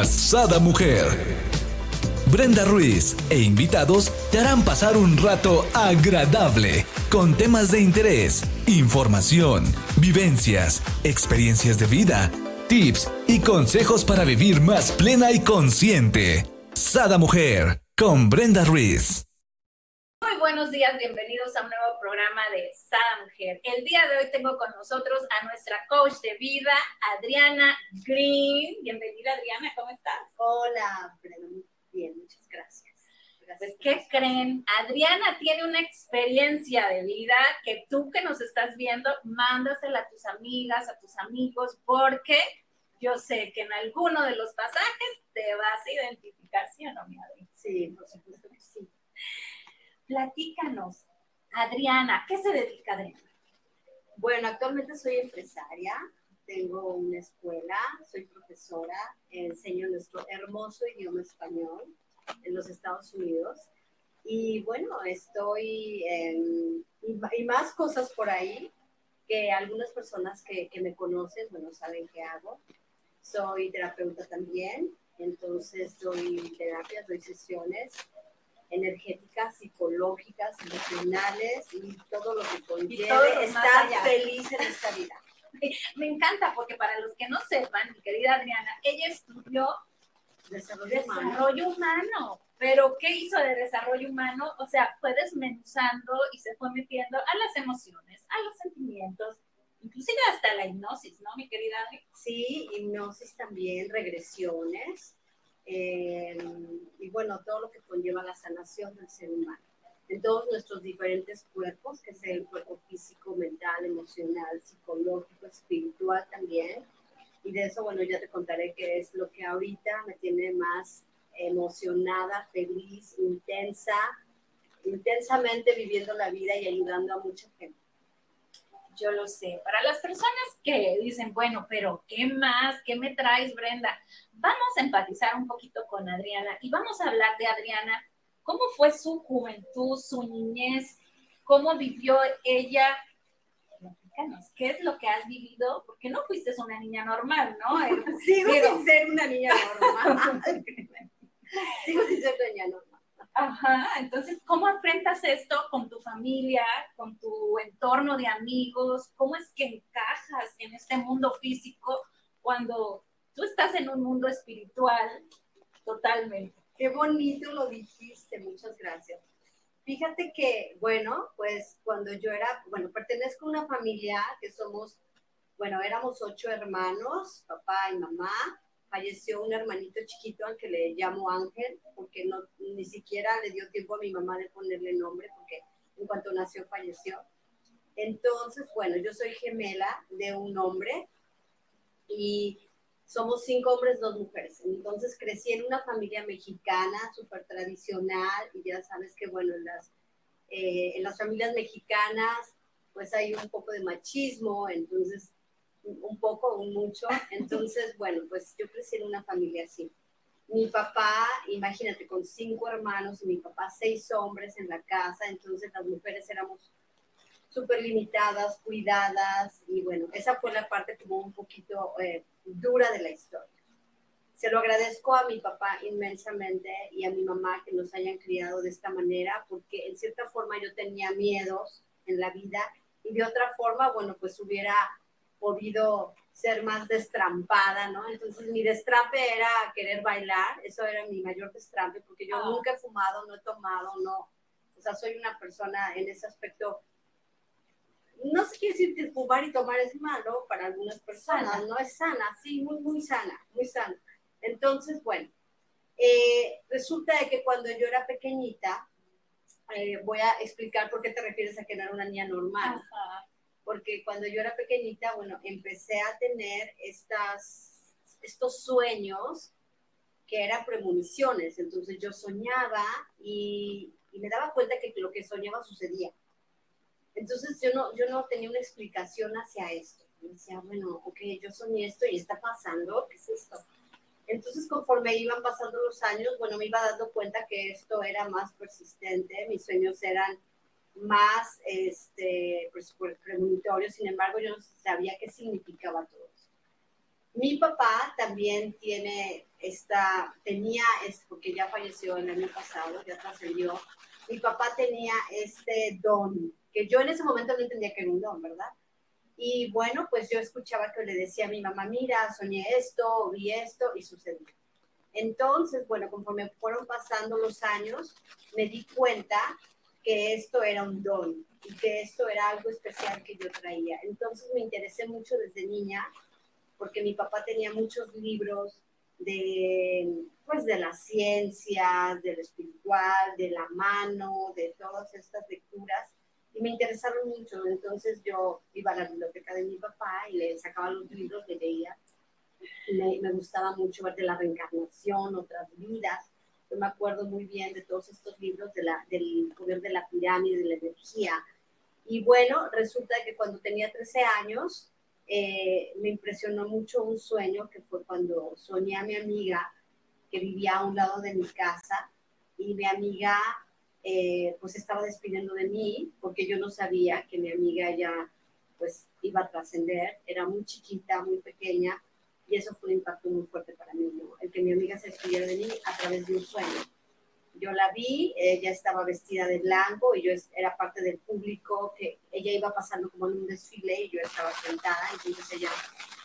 a Sada Mujer. Brenda Ruiz e invitados te harán pasar un rato agradable con temas de interés, información, vivencias, experiencias de vida, tips y consejos para vivir más plena y consciente. Sada Mujer con Brenda Ruiz. Buenos días, bienvenidos a un nuevo programa de Sada Mujer. El día de hoy tengo con nosotros a nuestra coach de vida, Adriana Green. Bienvenida, Adriana, ¿cómo estás? Hola. Bien, muchas gracias. Pues, ¿qué creen? Adriana tiene una experiencia de vida que tú que nos estás viendo, mándasela a tus amigas, a tus amigos, porque yo sé que en alguno de los pasajes te vas a identificar, ¿sí o no, mi Adri? Sí, por supuesto. Platícanos, Adriana, ¿qué se dedica Adriana? Bueno, actualmente soy empresaria, tengo una escuela, soy profesora, enseño nuestro hermoso idioma español en los Estados Unidos. Y bueno, estoy en, y, más cosas por ahí que algunas personas que, que me conocen, bueno, saben qué hago. Soy terapeuta también, entonces doy terapias, doy sesiones energéticas, psicológicas, emocionales y todo lo que conlleve estar feliz en esta vida. Me encanta porque para los que no sepan, mi querida Adriana, ella estudió desarrollo, desarrollo humano. Pero ¿qué hizo de desarrollo humano? O sea, fue desmenuzando y se fue metiendo a las emociones, a los sentimientos, inclusive hasta la hipnosis, ¿no, mi querida Adri? Sí, hipnosis también, regresiones, eh, y bueno, todo lo que conlleva la sanación del ser humano en todos nuestros diferentes cuerpos, que es el cuerpo físico, mental, emocional, psicológico, espiritual también. Y de eso, bueno, ya te contaré qué es lo que ahorita me tiene más emocionada, feliz, intensa, intensamente viviendo la vida y ayudando a mucha gente. Yo lo sé. Para las personas que dicen, bueno, pero ¿qué más? ¿Qué me traes, Brenda? Vamos a empatizar un poquito con Adriana y vamos a hablar de Adriana ¿Cómo fue su juventud, su niñez? ¿Cómo vivió ella? ¿Qué es lo que has vivido? Porque no fuiste una niña normal, ¿no? Sigo sin ser una niña normal. Sigo sin ser niña normal. Ajá, entonces, ¿cómo enfrentas esto con tu familia, con tu entorno de amigos? ¿Cómo es que encajas en este mundo físico cuando tú estás en un mundo espiritual totalmente? Qué bonito lo dijiste, muchas gracias. Fíjate que, bueno, pues cuando yo era, bueno, pertenezco a una familia que somos, bueno, éramos ocho hermanos, papá y mamá. Falleció un hermanito chiquito al que le llamo Ángel, porque no, ni siquiera le dio tiempo a mi mamá de ponerle nombre, porque en cuanto nació falleció. Entonces, bueno, yo soy gemela de un hombre y somos cinco hombres, dos mujeres. Entonces crecí en una familia mexicana súper tradicional y ya sabes que, bueno, en las, eh, en las familias mexicanas pues hay un poco de machismo, entonces un poco, un mucho. Entonces, bueno, pues yo crecí en una familia así. Mi papá, imagínate, con cinco hermanos y mi papá seis hombres en la casa, entonces las mujeres éramos súper limitadas, cuidadas y bueno, esa fue la parte como un poquito eh, dura de la historia. Se lo agradezco a mi papá inmensamente y a mi mamá que nos hayan criado de esta manera, porque en cierta forma yo tenía miedos en la vida y de otra forma, bueno, pues hubiera podido ser más destrampada, ¿no? Entonces mi destrampe era querer bailar, eso era mi mayor destrampe, porque yo ah. nunca he fumado, no he tomado, no, o sea, soy una persona en ese aspecto no sé quiere decir que fumar y tomar es malo para algunas personas, no es sana, sí, muy, muy sana, muy sana. Entonces, bueno, eh, resulta de que cuando yo era pequeñita, eh, voy a explicar por qué te refieres a que no era una niña normal. Porque cuando yo era pequeñita, bueno, empecé a tener estas, estos sueños que eran premoniciones. Entonces yo soñaba y, y me daba cuenta que lo que soñaba sucedía. Entonces yo no, yo no tenía una explicación hacia esto. Me decía, bueno, ok, yo soñé esto y está pasando, ¿qué es esto? Entonces conforme iban pasando los años, bueno, me iba dando cuenta que esto era más persistente, mis sueños eran más este, pues, premonitorios, sin embargo yo no sabía qué significaba todo eso. Mi papá también tiene esta, tenía, es, porque ya falleció el año pasado, ya trascendió, mi papá tenía este don, que yo en ese momento no entendía que era un don, ¿verdad? Y bueno, pues yo escuchaba que le decía a mi mamá, mira, soñé esto, vi esto y sucedió. Entonces, bueno, conforme fueron pasando los años, me di cuenta que esto era un don y que esto era algo especial que yo traía. Entonces me interesé mucho desde niña porque mi papá tenía muchos libros de, pues, de la ciencia, de lo espiritual, de la mano, de todas estas lecturas y me interesaron mucho. Entonces yo iba a la biblioteca de mi papá y le sacaba los libros, le leía. Me, me gustaba mucho ver de la reencarnación, otras vidas. Yo me acuerdo muy bien de todos estos libros de la, del poder de la pirámide, de la energía. Y bueno, resulta que cuando tenía 13 años, eh, me impresionó mucho un sueño que fue cuando soñé a mi amiga que vivía a un lado de mi casa y mi amiga eh, pues estaba despidiendo de mí porque yo no sabía que mi amiga ya pues iba a trascender, era muy chiquita, muy pequeña y eso fue un impacto muy fuerte para mí, el que mi amiga se despidiera de mí a través de un sueño. Yo la vi, ella estaba vestida de blanco y yo era parte del público, que ella iba pasando como en un desfile y yo estaba sentada, entonces ella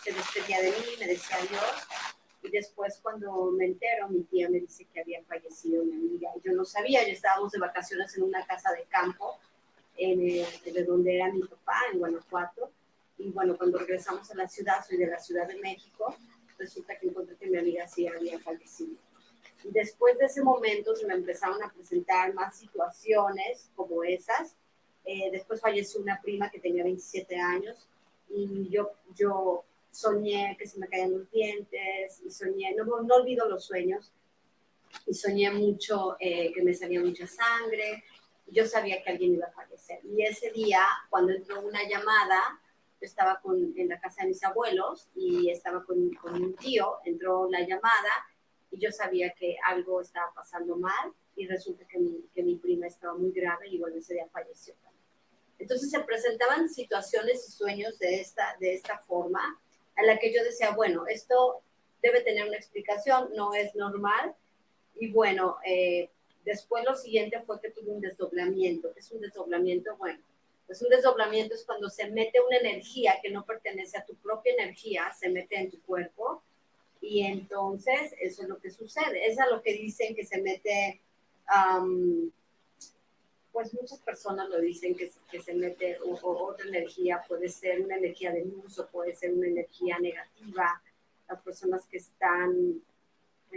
se despedía de mí, me decía adiós y después cuando me entero, mi tía me dice que había fallecido mi amiga. Yo no sabía, ya estábamos de vacaciones en una casa de campo, en de donde era mi papá, en Guanajuato. Y bueno, cuando regresamos a la ciudad, soy de la Ciudad de México, resulta que encontré que mi amiga sí había fallecido. Y después de ese momento se me empezaron a presentar más situaciones como esas. Eh, después falleció una prima que tenía 27 años y yo, yo soñé que se me caían los dientes y soñé, no, no olvido los sueños, y soñé mucho eh, que me salía mucha sangre, yo sabía que alguien iba a fallecer. Y ese día, cuando entró una llamada, estaba con, en la casa de mis abuelos y estaba con, con un tío, entró la llamada y yo sabía que algo estaba pasando mal y resulta que mi, que mi prima estaba muy grave y bueno, ese día falleció. Entonces se presentaban situaciones y sueños de esta, de esta forma a la que yo decía, bueno, esto debe tener una explicación, no es normal. Y bueno, eh, después lo siguiente fue que tuve un desdoblamiento. es un desdoblamiento? Bueno, pues un desdoblamiento es cuando se mete una energía que no pertenece a tu propia energía, se mete en tu cuerpo y entonces eso es lo que sucede. Es a lo que dicen que se mete pues muchas personas lo dicen que, que se mete otra energía, puede ser una energía de luz o puede ser una energía negativa, las personas que están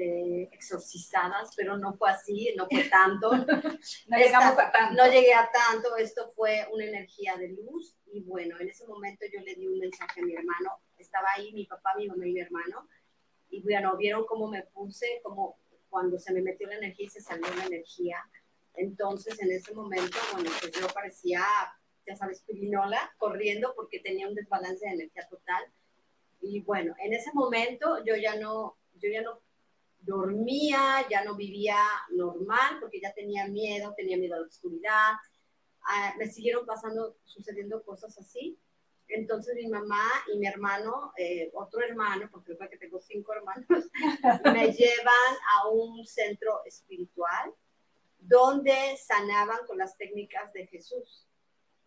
eh, exorcizadas, pero no fue así, no fue tanto. no llegamos a tanto. No llegué a tanto, esto fue una energía de luz y bueno, en ese momento yo le di un mensaje a mi hermano, estaba ahí mi papá, mi mamá y mi hermano, y bueno, vieron cómo me puse, como cuando se me metió la energía y se salió la energía entonces, en ese momento, bueno, pues yo parecía, ya sabes, pirinola, corriendo porque tenía un desbalance de energía total. Y bueno, en ese momento yo ya no, yo ya no dormía, ya no vivía normal porque ya tenía miedo, tenía miedo a la oscuridad. Ah, me siguieron pasando, sucediendo cosas así. Entonces mi mamá y mi hermano, eh, otro hermano, porque que tengo cinco hermanos, me llevan a un centro espiritual donde sanaban con las técnicas de Jesús,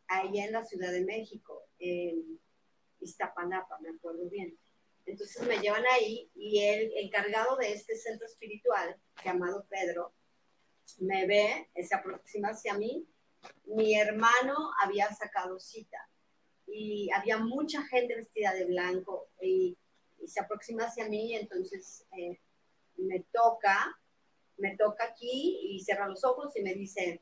ahí en la Ciudad de México, en Iztapalapa, me acuerdo bien. Entonces me llevan ahí y el encargado de este centro espiritual, llamado Pedro, me ve, se aproxima hacia mí. Mi hermano había sacado cita y había mucha gente vestida de blanco y, se aproxima hacia mí, entonces eh, me toca me toca aquí y cierra los ojos y me dice,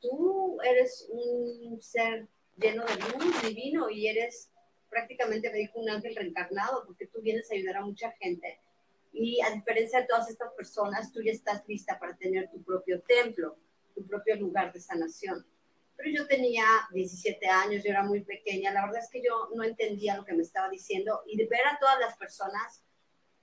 tú eres un ser lleno de luz divino y eres prácticamente, me dijo, un ángel reencarnado porque tú vienes a ayudar a mucha gente. Y a diferencia de todas estas personas, tú ya estás lista para tener tu propio templo, tu propio lugar de sanación. Pero yo tenía 17 años, yo era muy pequeña, la verdad es que yo no entendía lo que me estaba diciendo y de ver a todas las personas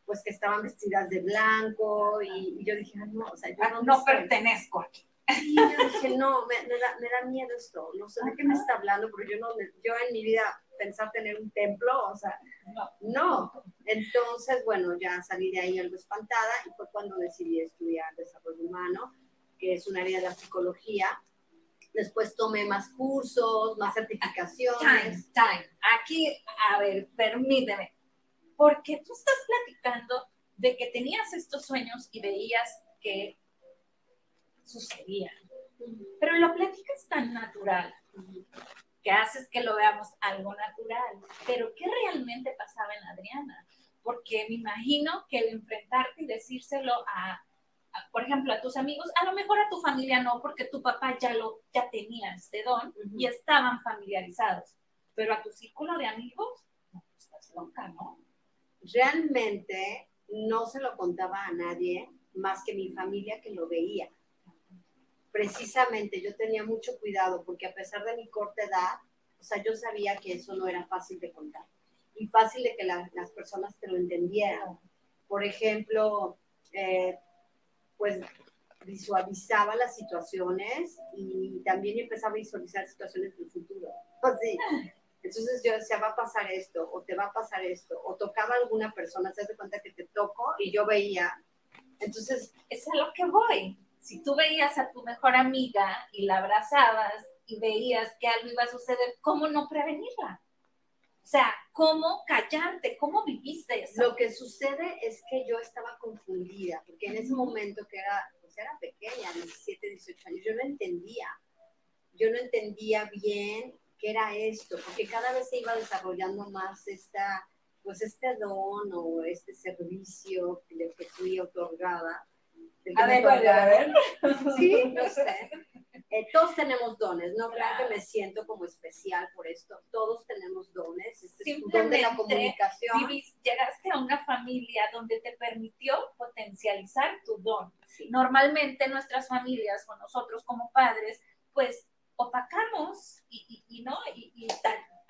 pues que estaban vestidas de blanco y, yo dije, no, o sea, yo no, no pertenezco aquí. Sí, yo dije, no, me, da, me, da, miedo esto, no sé de qué me está hablando, pero yo, no, yo en mi vida pensar tener un templo, o sea, no. no. Entonces, bueno, ya salí de ahí algo espantada y fue cuando decidí estudiar desarrollo humano, que es un área de la psicología. Después tomé más cursos, más certificaciones. Time, time. Aquí, a ver, permíteme. Porque tú estás platicando de que tenías estos sueños y veías que sucedían. Pero lo platicas tan natural que haces que lo veamos algo natural. Pero ¿qué realmente pasaba en Adriana? Porque me imagino que el enfrentarte y decírselo a, por ejemplo, a tus amigos, a lo mejor a tu familia no, porque tu papá ya lo ya tenía este don y estaban familiarizados. Pero a tu círculo de amigos, no, pues, estás loca, ¿no? Realmente no se lo contaba a nadie más que mi familia que lo veía precisamente yo tenía mucho cuidado porque a pesar de mi corta edad, o sea, yo sabía que eso no era fácil de contar y fácil de que las personas te lo entendieran. Por ejemplo, eh, pues visualizaba las situaciones y también empezaba a visualizar situaciones del futuro. Así. Entonces yo decía, va a pasar esto, o te va a pasar esto, o tocaba a alguna persona, se hace cuenta que te toco y yo veía. Entonces, es a lo que voy si tú veías a tu mejor amiga y la abrazabas y veías que algo iba a suceder, ¿cómo no prevenirla? O sea, ¿cómo callarte? ¿Cómo viviste eso? Lo que sucede es que yo estaba confundida, porque en ese momento que era, pues era pequeña, 17, 18 años, yo no entendía. Yo no entendía bien qué era esto, porque cada vez se iba desarrollando más esta, pues este don o este servicio que le fui otorgada a ver, a ver. Sí, no sé. Eh, todos tenemos dones, no claro. que me siento como especial por esto. Todos tenemos dones. Este es don de la comunicación. llegaste a una familia donde te permitió potencializar tu don. Normalmente nuestras familias o nosotros como padres, pues opacamos y, y, no, y, y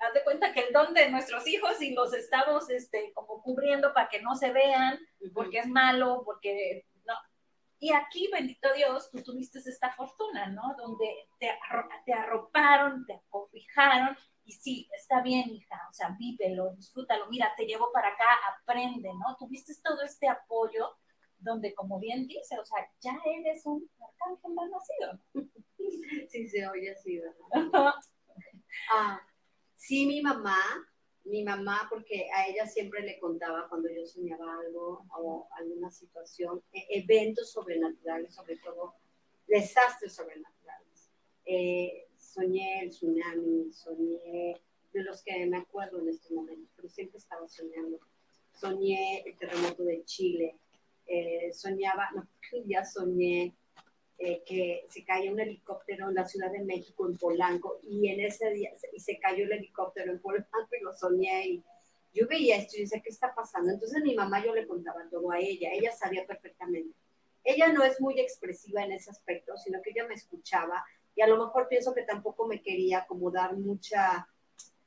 haz de cuenta que el don de nuestros hijos y los estamos este, como cubriendo para que no se vean, porque es malo, porque y aquí, bendito Dios, tú tuviste esta fortuna, ¿no? Donde te, te arroparon, te acobijaron, y sí, está bien, hija, o sea, vívelo, disfrútalo, mira, te llevo para acá, aprende, ¿no? Tuviste todo este apoyo donde, como bien dice, o sea, ya eres un arcángel mal nacido. Sí, se oye así, ¿verdad? ah, sí, mi mamá mi mamá, porque a ella siempre le contaba cuando yo soñaba algo o alguna situación, e, eventos sobrenaturales, sobre todo desastres sobrenaturales. Eh, soñé el tsunami, soñé de los que me acuerdo en este momento, pero siempre estaba soñando. Soñé el terremoto de Chile, eh, soñaba, no, ya soñé eh, que se cayó un helicóptero en la Ciudad de México, en Polanco, y en ese día, y se cayó el helicóptero en Polanco y lo soñé y yo veía esto y decía, ¿qué está pasando? Entonces mi mamá yo le contaba todo a ella, ella sabía perfectamente. Ella no es muy expresiva en ese aspecto, sino que ella me escuchaba y a lo mejor pienso que tampoco me quería como dar mucha,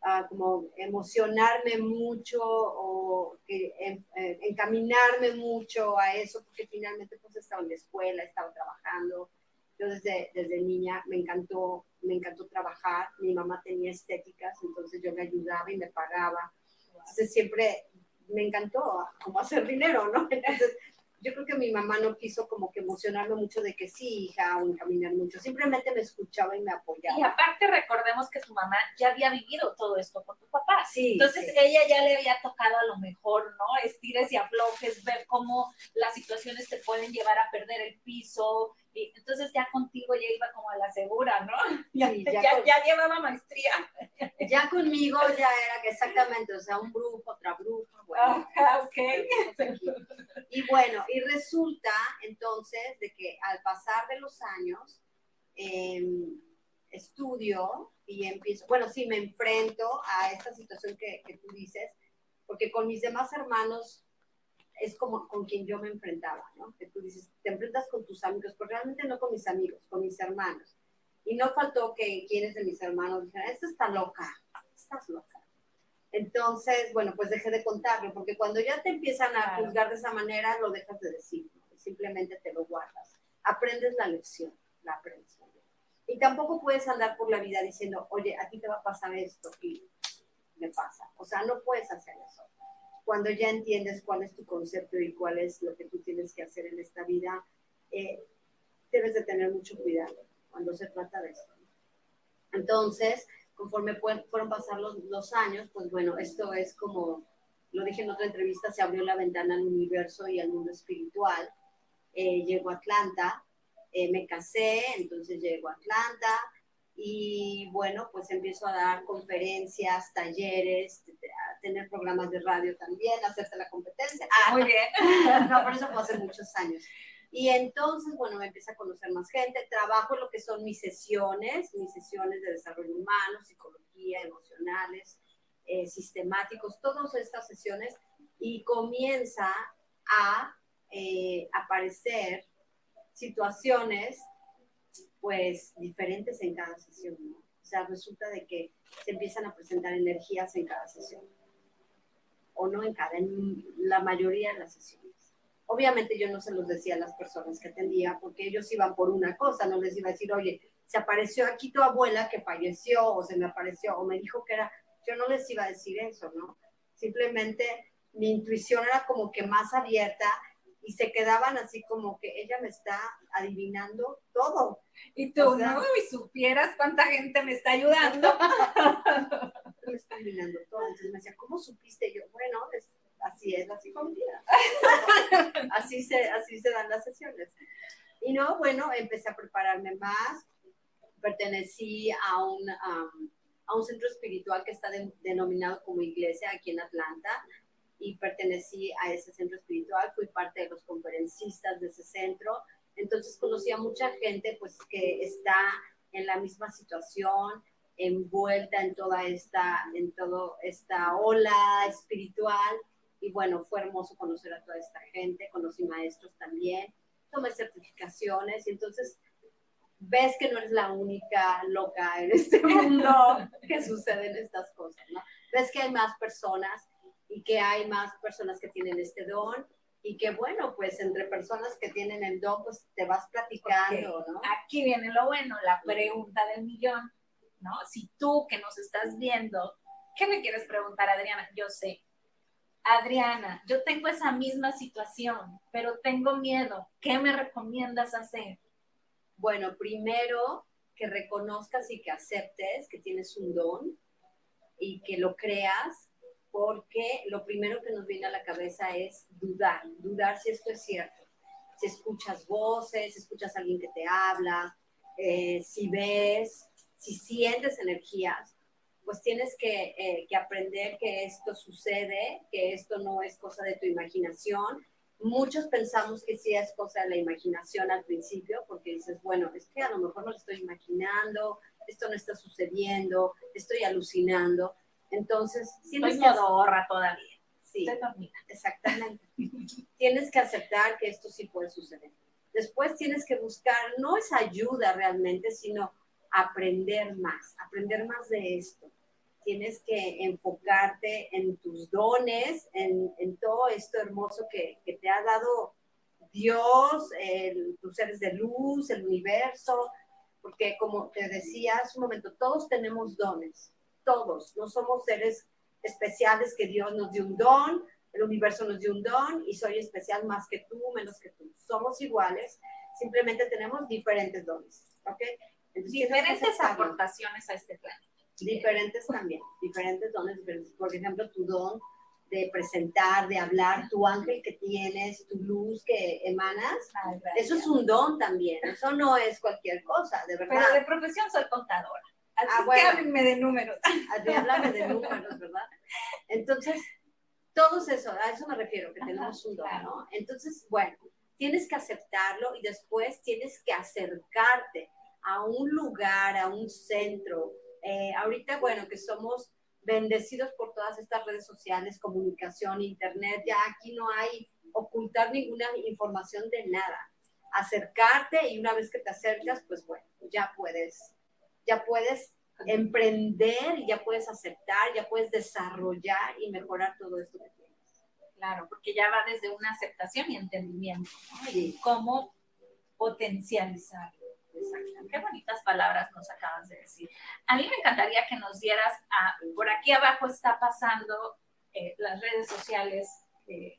uh, como emocionarme mucho o que, eh, encaminarme mucho a eso, porque finalmente pues estaba en la escuela, estaba trabajando. Yo desde, desde niña me encantó, me encantó trabajar. Mi mamá tenía estéticas, entonces yo me ayudaba y me pagaba. Entonces siempre me encantó como hacer dinero, ¿no? Entonces yo creo que mi mamá no quiso como que emocionarme mucho de que sí, hija, o encaminar mucho. Simplemente me escuchaba y me apoyaba. Y aparte recordemos que su mamá ya había vivido todo esto con tu papá. Sí. Entonces ella ya le había tocado a lo mejor, ¿no? Estires y aflojes, ver cómo las situaciones te pueden llevar a perder el piso, y entonces ya contigo ya iba como a la segura, ¿no? Ya, ya, llevaba maestría. Ya conmigo ya era que exactamente, o sea, un brujo, otra bruja, bueno. ok. Y bueno, y resulta entonces de que al pasar de los años, em, estudio y empiezo, bueno, sí, me enfrento a esta situación que, que tú dices, porque con mis demás hermanos es como con quien yo me enfrentaba, ¿no? Que tú dices, te enfrentas con tus amigos, pero realmente no con mis amigos, con mis hermanos. Y no faltó que quienes de mis hermanos dijeran, esta está loca, estás loca. Entonces, bueno, pues dejé de contarlo, porque cuando ya te empiezan a juzgar de esa manera, lo dejas de decir, simplemente te lo guardas. Aprendes la lección, la aprendes. tampoco puedes andar por la vida diciendo, oye, a ti te va a pasar esto y me pasa. O sea, no puedes hacer eso. Cuando ya entiendes cuál es tu concepto y cuál es lo que tú tienes que hacer en esta vida, eh, debes de tener mucho cuidado cuando se trata de esto. Entonces, conforme fueron pasar los, los años, pues bueno, esto es como, lo dije en otra entrevista, se abrió la ventana al universo y al mundo espiritual. Eh, llego a Atlanta, eh, me casé, entonces llego a Atlanta y bueno, pues empiezo a dar conferencias, talleres, a tener programas de radio también, hacerte la competencia. Ah, muy bien. no, por eso fue hace muchos años. Y entonces, bueno, me empieza a conocer más gente, trabajo lo que son mis sesiones, mis sesiones de desarrollo humano, psicología, emocionales, eh, sistemáticos, todas estas sesiones, y comienza a eh, aparecer situaciones, pues, diferentes en cada sesión, ¿no? O sea, resulta de que se empiezan a presentar energías en cada sesión, o no en cada, en la mayoría de las sesiones. Obviamente yo no se los decía a las personas que atendía porque ellos iban por una cosa, no les iba a decir, oye, se apareció aquí tu abuela que falleció o se me apareció o me dijo que era, yo no les iba a decir eso, ¿no? Simplemente mi intuición era como que más abierta y se quedaban así como que ella me está adivinando todo. Y tú, no, y supieras cuánta gente me está ayudando. me está adivinando todo. Entonces me decía, ¿cómo supiste? yo, bueno, es, así es la psicología. así, se, así se dan las sesiones. Y no, bueno, empecé a prepararme más. Pertenecí a un, a un centro espiritual que está denominado como iglesia aquí en Atlanta y pertenecí a ese centro espiritual. Fui parte de los conferencistas de ese centro. Entonces conocí a mucha gente pues que está en la misma situación, envuelta en toda esta, en todo esta ola espiritual y bueno, fue hermoso conocer a toda esta gente, conocí maestros también, tomé certificaciones y entonces ves que no eres la única loca en este mundo que suceden estas cosas, ¿no? Ves que hay más personas y que hay más personas que tienen este don y que bueno, pues entre personas que tienen el don, pues te vas platicando, ¿no? Aquí viene lo bueno, la pregunta del millón, ¿no? Si tú que nos estás viendo, ¿qué me quieres preguntar, Adriana? Yo sé, Adriana, yo tengo esa misma situación, pero tengo miedo. ¿Qué me recomiendas hacer? Bueno, primero que reconozcas y que aceptes que tienes un don y que lo creas, porque lo primero que nos viene a la cabeza es dudar, dudar si esto es cierto. Si escuchas voces, si escuchas a alguien que te habla, eh, si ves, si sientes energías, pues tienes eh, que, aprender que esto sucede, que esto no es cosa de tu imaginación. Muchos pensamos que sí es cosa de la imaginación al principio, porque dices, bueno, es que a lo mejor no lo estoy imaginando, esto no está sucediendo, estoy alucinando. Entonces, tienes estoy que... modorra todavía. Sí, exactamente. tienes que aceptar que esto sí puede suceder. Después tienes que buscar, no es ayuda realmente, sino aprender más, aprender más de esto. Tienes que enfocarte en tus dones, en, en todo esto hermoso que, que, te ha dado Dios, tus seres de luz, el universo, porque como te decía hace un momento, todos tenemos dones, todos, no somos seres especiales que Dios nos dio un don, el universo nos dio un don y soy especial más que tú, menos que tú. Somos iguales, simplemente tenemos diferentes dones. ¿ok? diferentes aportaciones a este plan. Diferentes también, diferentes dones diferentes. Por ejemplo, tu don de presentar, de hablar, tu ángel que tienes, tu luz que emanas, eso es un don también, eso no es cualquier cosa, de verdad. Pero de profesión soy contadora. Así ah, bueno, que háblenme de números. Háblame de números, ¿verdad? Entonces, todos eso, a eso me refiero, que tenemos un don, ¿no? Entonces, bueno, tienes que aceptarlo y después tienes que acercarte a un lugar, a un centro. Eh, ahorita, bueno, que somos bendecidos por todas estas redes sociales, comunicación, internet, ya aquí no hay ocultar ninguna información de nada. Acercarte y una vez que te acercas, pues bueno, ya puedes, ya puedes emprender y ya puedes aceptar, ya puedes desarrollar y mejorar todo esto que tienes. Claro, porque ya va desde una aceptación y entendimiento, ¿no? cómo potencializar Qué bonitas palabras nos acabas de decir. A mí me encantaría que nos dieras, a, por aquí abajo está pasando eh, las redes sociales, eh,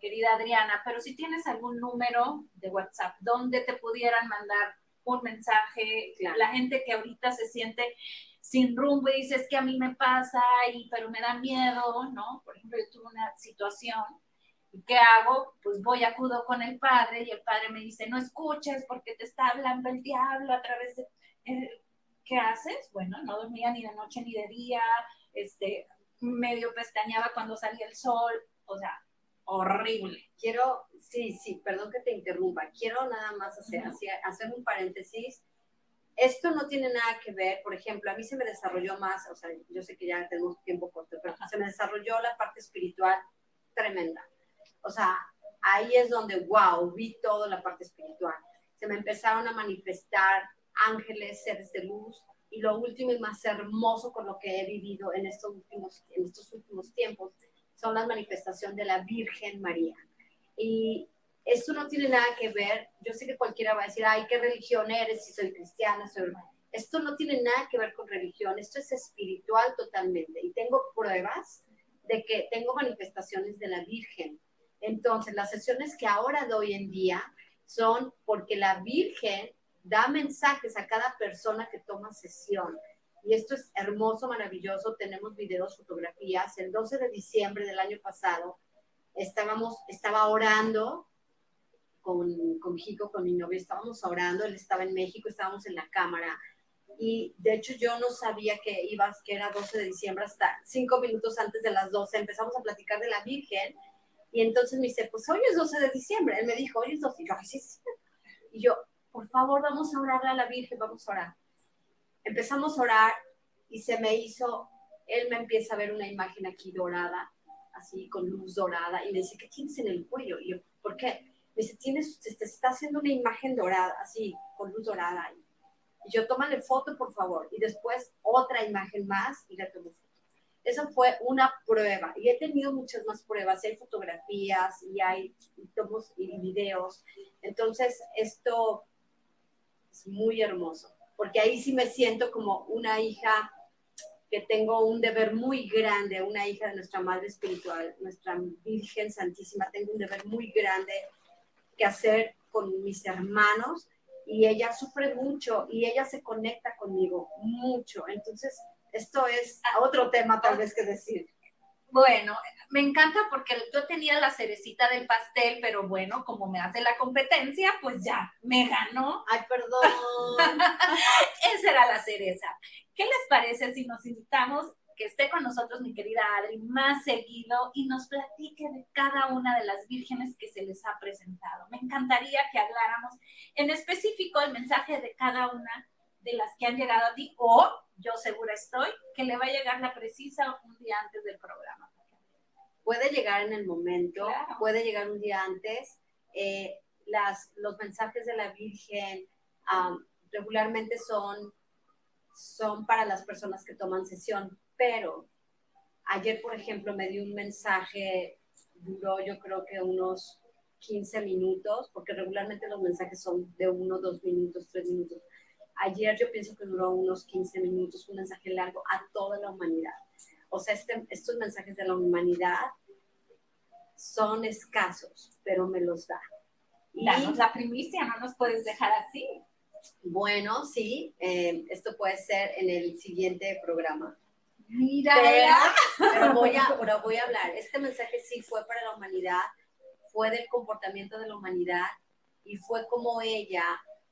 querida Adriana, pero si tienes algún número de WhatsApp donde te pudieran mandar un mensaje, la gente que ahorita se siente sin rumbo y dice, es que a mí me pasa, y, pero me da miedo, ¿no? Por ejemplo, yo tuve una situación, ¿y qué hago? Pues voy, acudo con el padre y el padre me dice, no escuches porque te está hablando el diablo a través de... Eh, ¿Qué haces? Bueno, no dormía ni de noche ni de día, este, medio pestañaba cuando salía el sol, o sea, horrible. Quiero, sí, sí, perdón que te interrumpa, quiero nada más hacer, hacer un paréntesis. Esto no tiene nada que ver, por ejemplo, a mí se me desarrolló más, o sea, yo sé que ya tenemos tiempo corto, pero se me desarrolló la parte espiritual tremenda. O sea, ahí es donde, wow, vi toda la parte espiritual. Se me empezaron a manifestar ángeles, seres de luz, y lo último y más hermoso con lo que he vivido en estos últimos, en estos últimos tiempos son las manifestaciones de la Virgen María. Y esto no tiene nada que ver, yo sé que cualquiera va a decir, ay, ¿qué religión eres? Si soy cristiana, soy... Esto no tiene nada que ver con religión, esto es espiritual totalmente. Y tengo pruebas de que tengo manifestaciones de la Virgen. Entonces, las sesiones que ahora doy en día son porque la Virgen da mensajes a cada persona que toma sesión. Y esto es hermoso, maravilloso. Tenemos videos, fotografías. El 12 de diciembre del año pasado estábamos, estaba orando con, con Jico, con mi novio, estábamos orando, él estaba en México, estábamos en la cámara. Y de hecho yo no sabía que ibas, que era 12 de diciembre, hasta cinco minutos antes de las 12 empezamos a platicar de la Virgen. Y entonces me dice, pues hoy es 12 de diciembre. Él me dijo, hoy es 12. Y yo, sí. Y yo, por favor, vamos a orarle a la Virgen, vamos a orar empezamos a orar y se me hizo, él me empieza a ver una imagen aquí dorada, así con luz dorada, y me dice, ¿qué tienes en el cuello? Y yo, ¿por qué? Me dice, tienes, te, está haciendo una imagen dorada, así, con luz dorada. Y yo, tómale foto, por favor. Y después otra imagen más y le tomo foto. Eso fue una prueba. Y he tenido muchas más pruebas. Hay fotografías y hay tomos y videos. Entonces, esto es muy hermoso porque ahí sí me siento como una hija que tengo un deber muy grande, una hija de nuestra Madre Espiritual, nuestra Virgen Santísima, tengo un deber muy grande que hacer con mis hermanos y ella sufre mucho y ella se conecta conmigo mucho. Entonces, esto es otro tema tal vez que decir. Bueno, me encanta porque yo tenía la cerecita del pastel, pero bueno, como me hace la competencia, pues ya, me ganó. Ay, perdón. Esa era la cereza. ¿Qué les parece si nos invitamos que esté con nosotros mi querida Adri más seguido y nos platique de cada una de las vírgenes que se les ha presentado? Me encantaría que habláramos en específico el mensaje de cada una de las que han llegado a ti o yo segura estoy que le va a llegar la precisa un día antes del programa. Puede llegar en el momento, puede llegar un día antes. Eh, las, los mensajes de la Virgen regularmente son, son para las personas que toman sesión, pero ayer, por ejemplo, me dio un mensaje, duró yo creo que unos 15 minutos, porque regularmente los mensajes son de uno, dos minutos, tres minutos. Ayer yo pienso que duró unos 15 minutos, un mensaje largo a toda la humanidad. O sea, este, estos mensajes de la humanidad son escasos, pero me los da. Danos la primicia, no nos puedes dejar así. Bueno, sí, eh, esto puede ser en el siguiente programa. Mira, pero, voy a, pero voy a hablar. Este mensaje sí fue para la humanidad, fue del comportamiento de la humanidad y fue como ella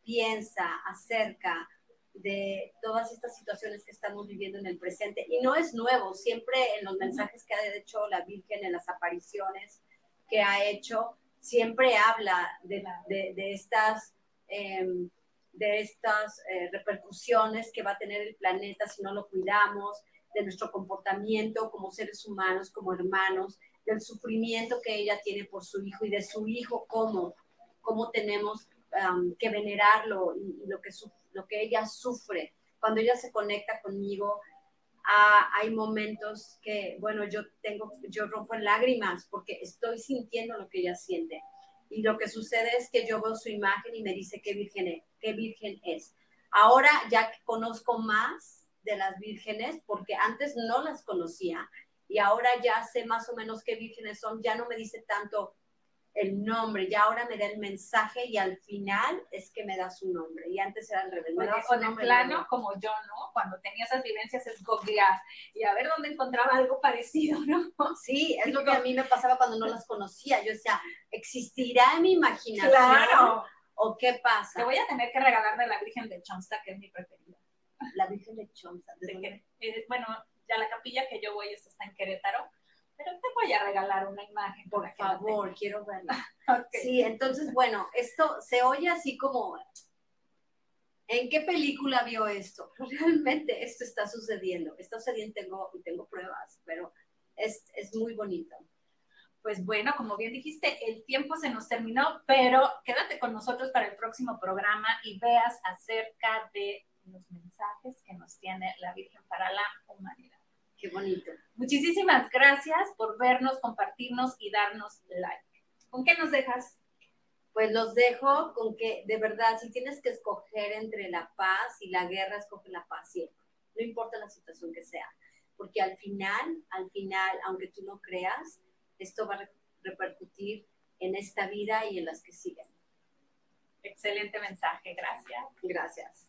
piensa acerca de todas estas situaciones que estamos viviendo en el presente. Y no es nuevo, siempre en los mensajes que ha hecho la Virgen, en las apariciones que ha hecho, siempre habla de, de, estas, em, de estas eh, repercusiones que va a tener el planeta si no lo cuidamos, de nuestro comportamiento como seres humanos, como hermanos, del sufrimiento que ella tiene por su hijo y de su hijo, cómo, cómo tenemos Um, que venerarlo y, lo, que lo que ella sufre. Cuando ella se conecta conmigo, ah, hay momentos que, bueno, yo tengo, yo rompo en lágrimas porque estoy sintiendo lo que ella siente. Y lo que sucede es que yo veo su imagen y me dice qué virgen es. Qué virgen es. Ahora ya conozco más de las vírgenes, porque antes no las conocía, y ahora ya sé más o menos qué vírgenes son, ya no me dice tanto el nombre, ya ahora me da el mensaje y al final es que me da su nombre. Y antes era al revés. Bueno, o de plano, como yo, ¿no? Cuando tenía esas vivencias es googlear y a ver dónde encontraba algo parecido, ¿no? Sí, es lo que a mí me pasaba cuando no las conocía. Yo decía, ¿existirá en mi imaginación? Claro. ¿O qué pasa? Te voy a tener que regalar de la Virgen de Chonsta, que es mi preferida. La Virgen de Chonsta. ¿de dónde? Eh, bueno, ya la capilla que yo voy está en Querétaro pero te voy a regalar una imagen. Por favor, quiero verla. Sí, entonces, bueno, esto se oye así como, ¿en qué película vio esto? Realmente esto está sucediendo, está sucediendo, tengo, tengo pruebas, pero es, es muy bonito. Pues bueno, como bien dijiste, el tiempo se nos terminó, pero quédate con nosotros para el próximo programa y veas acerca de los mensajes que nos tiene la Virgen para la humanidad. Qué bonito. Muchísimas gracias por vernos, compartirnos y darnos like. ¿Con qué nos dejas? Pues los dejo con que, de verdad, si tienes que escoger entre la paz y la guerra, escoge la paz siempre. No importa la situación que sea. Porque al final, al final, aunque tú no creas, esto va a repercutir en esta vida y en las que siguen. Excelente mensaje, gracias. Gracias.